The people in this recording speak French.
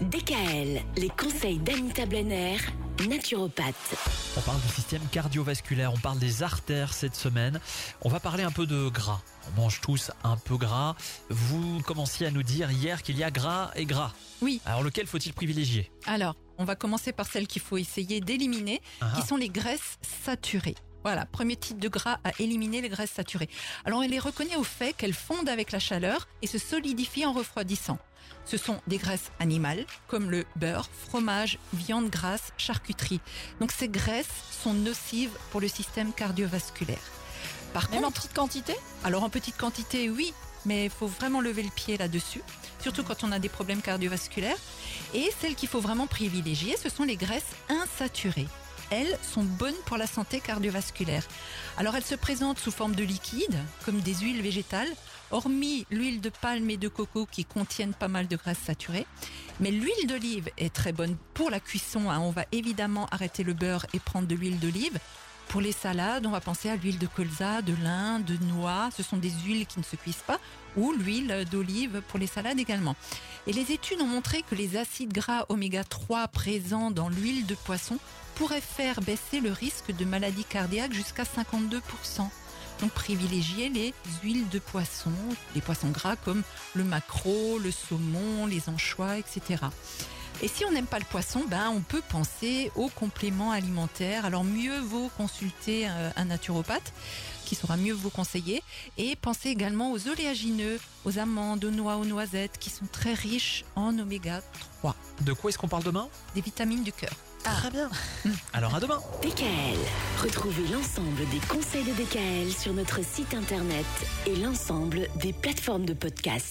DKL, les conseils d'Anita Blenner, naturopathe. On parle du système cardiovasculaire, on parle des artères cette semaine. On va parler un peu de gras. On mange tous un peu gras. Vous commenciez à nous dire hier qu'il y a gras et gras. Oui. Alors lequel faut-il privilégier? Alors, on va commencer par celles qu'il faut essayer d'éliminer, Ah. qui sont les graisses saturées. Voilà, premier type de gras à éliminer les graisses saturées. Alors, elle les reconnaît au fait qu'elles fondent avec la chaleur et se solidifient en refroidissant. Ce sont des graisses animales, comme le beurre, fromage, viande grasse, charcuterie. Donc, ces graisses sont nocives pour le système cardiovasculaire. Par Même en contre, petite quantité? Alors en petite quantité, oui, mais il faut vraiment lever le pied là-dessus, surtout quand on a des problèmes cardiovasculaires. Et celles qu'il faut vraiment privilégier, ce sont les graisses insaturées. Elles sont bonnes pour la santé cardiovasculaire. Alors elles se présentent sous forme de liquide, comme des huiles végétales, hormis l'huile de palme et de coco qui contiennent pas mal de graisses saturées. Mais l'huile d'olive est très bonne pour la cuisson. hein. On va évidemment arrêter le beurre et prendre de l'huile d'olive. Pour les salades, on va penser à l'huile de colza, de lin, de noix. Ce sont des huiles qui ne se cuisent pas. Ou l'huile d'olive pour les salades également. Et les études ont montré que les acides gras oméga 3 présents dans l'huile de poisson pourraient faire baisser le risque de maladie cardiaque jusqu'à 52%. Donc privilégier les huiles de poisson, les poissons gras comme le maquereau, le saumon, les anchois, etc. Et si on n'aime pas le poisson, ben on peut penser aux compléments alimentaires. Alors mieux vaut consulter euh, un naturopathe qui saura mieux vous conseiller et pensez également aux oléagineux, aux amandes, aux noix, aux noisettes qui sont très riches en oméga 3, De quoi est-ce qu'on parle demain? Des vitamines du cœur. Très bien. Alors à demain. DKL, retrouvez l'ensemble des conseils de DKL sur notre site internet et l'ensemble des plateformes de podcast.